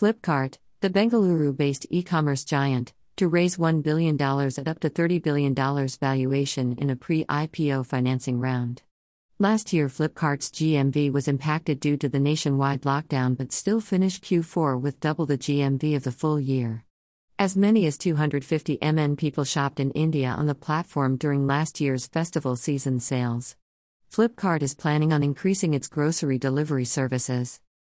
Flipkart, the Bengaluru based e commerce giant, to raise $1 billion at up to $30 billion valuation in a pre IPO financing round. Last year, Flipkart's GMV was impacted due to the nationwide lockdown but still finished Q4 with double the GMV of the full year. As many as 250 MN people shopped in India on the platform during last year's festival season sales. Flipkart is planning on increasing its grocery delivery services.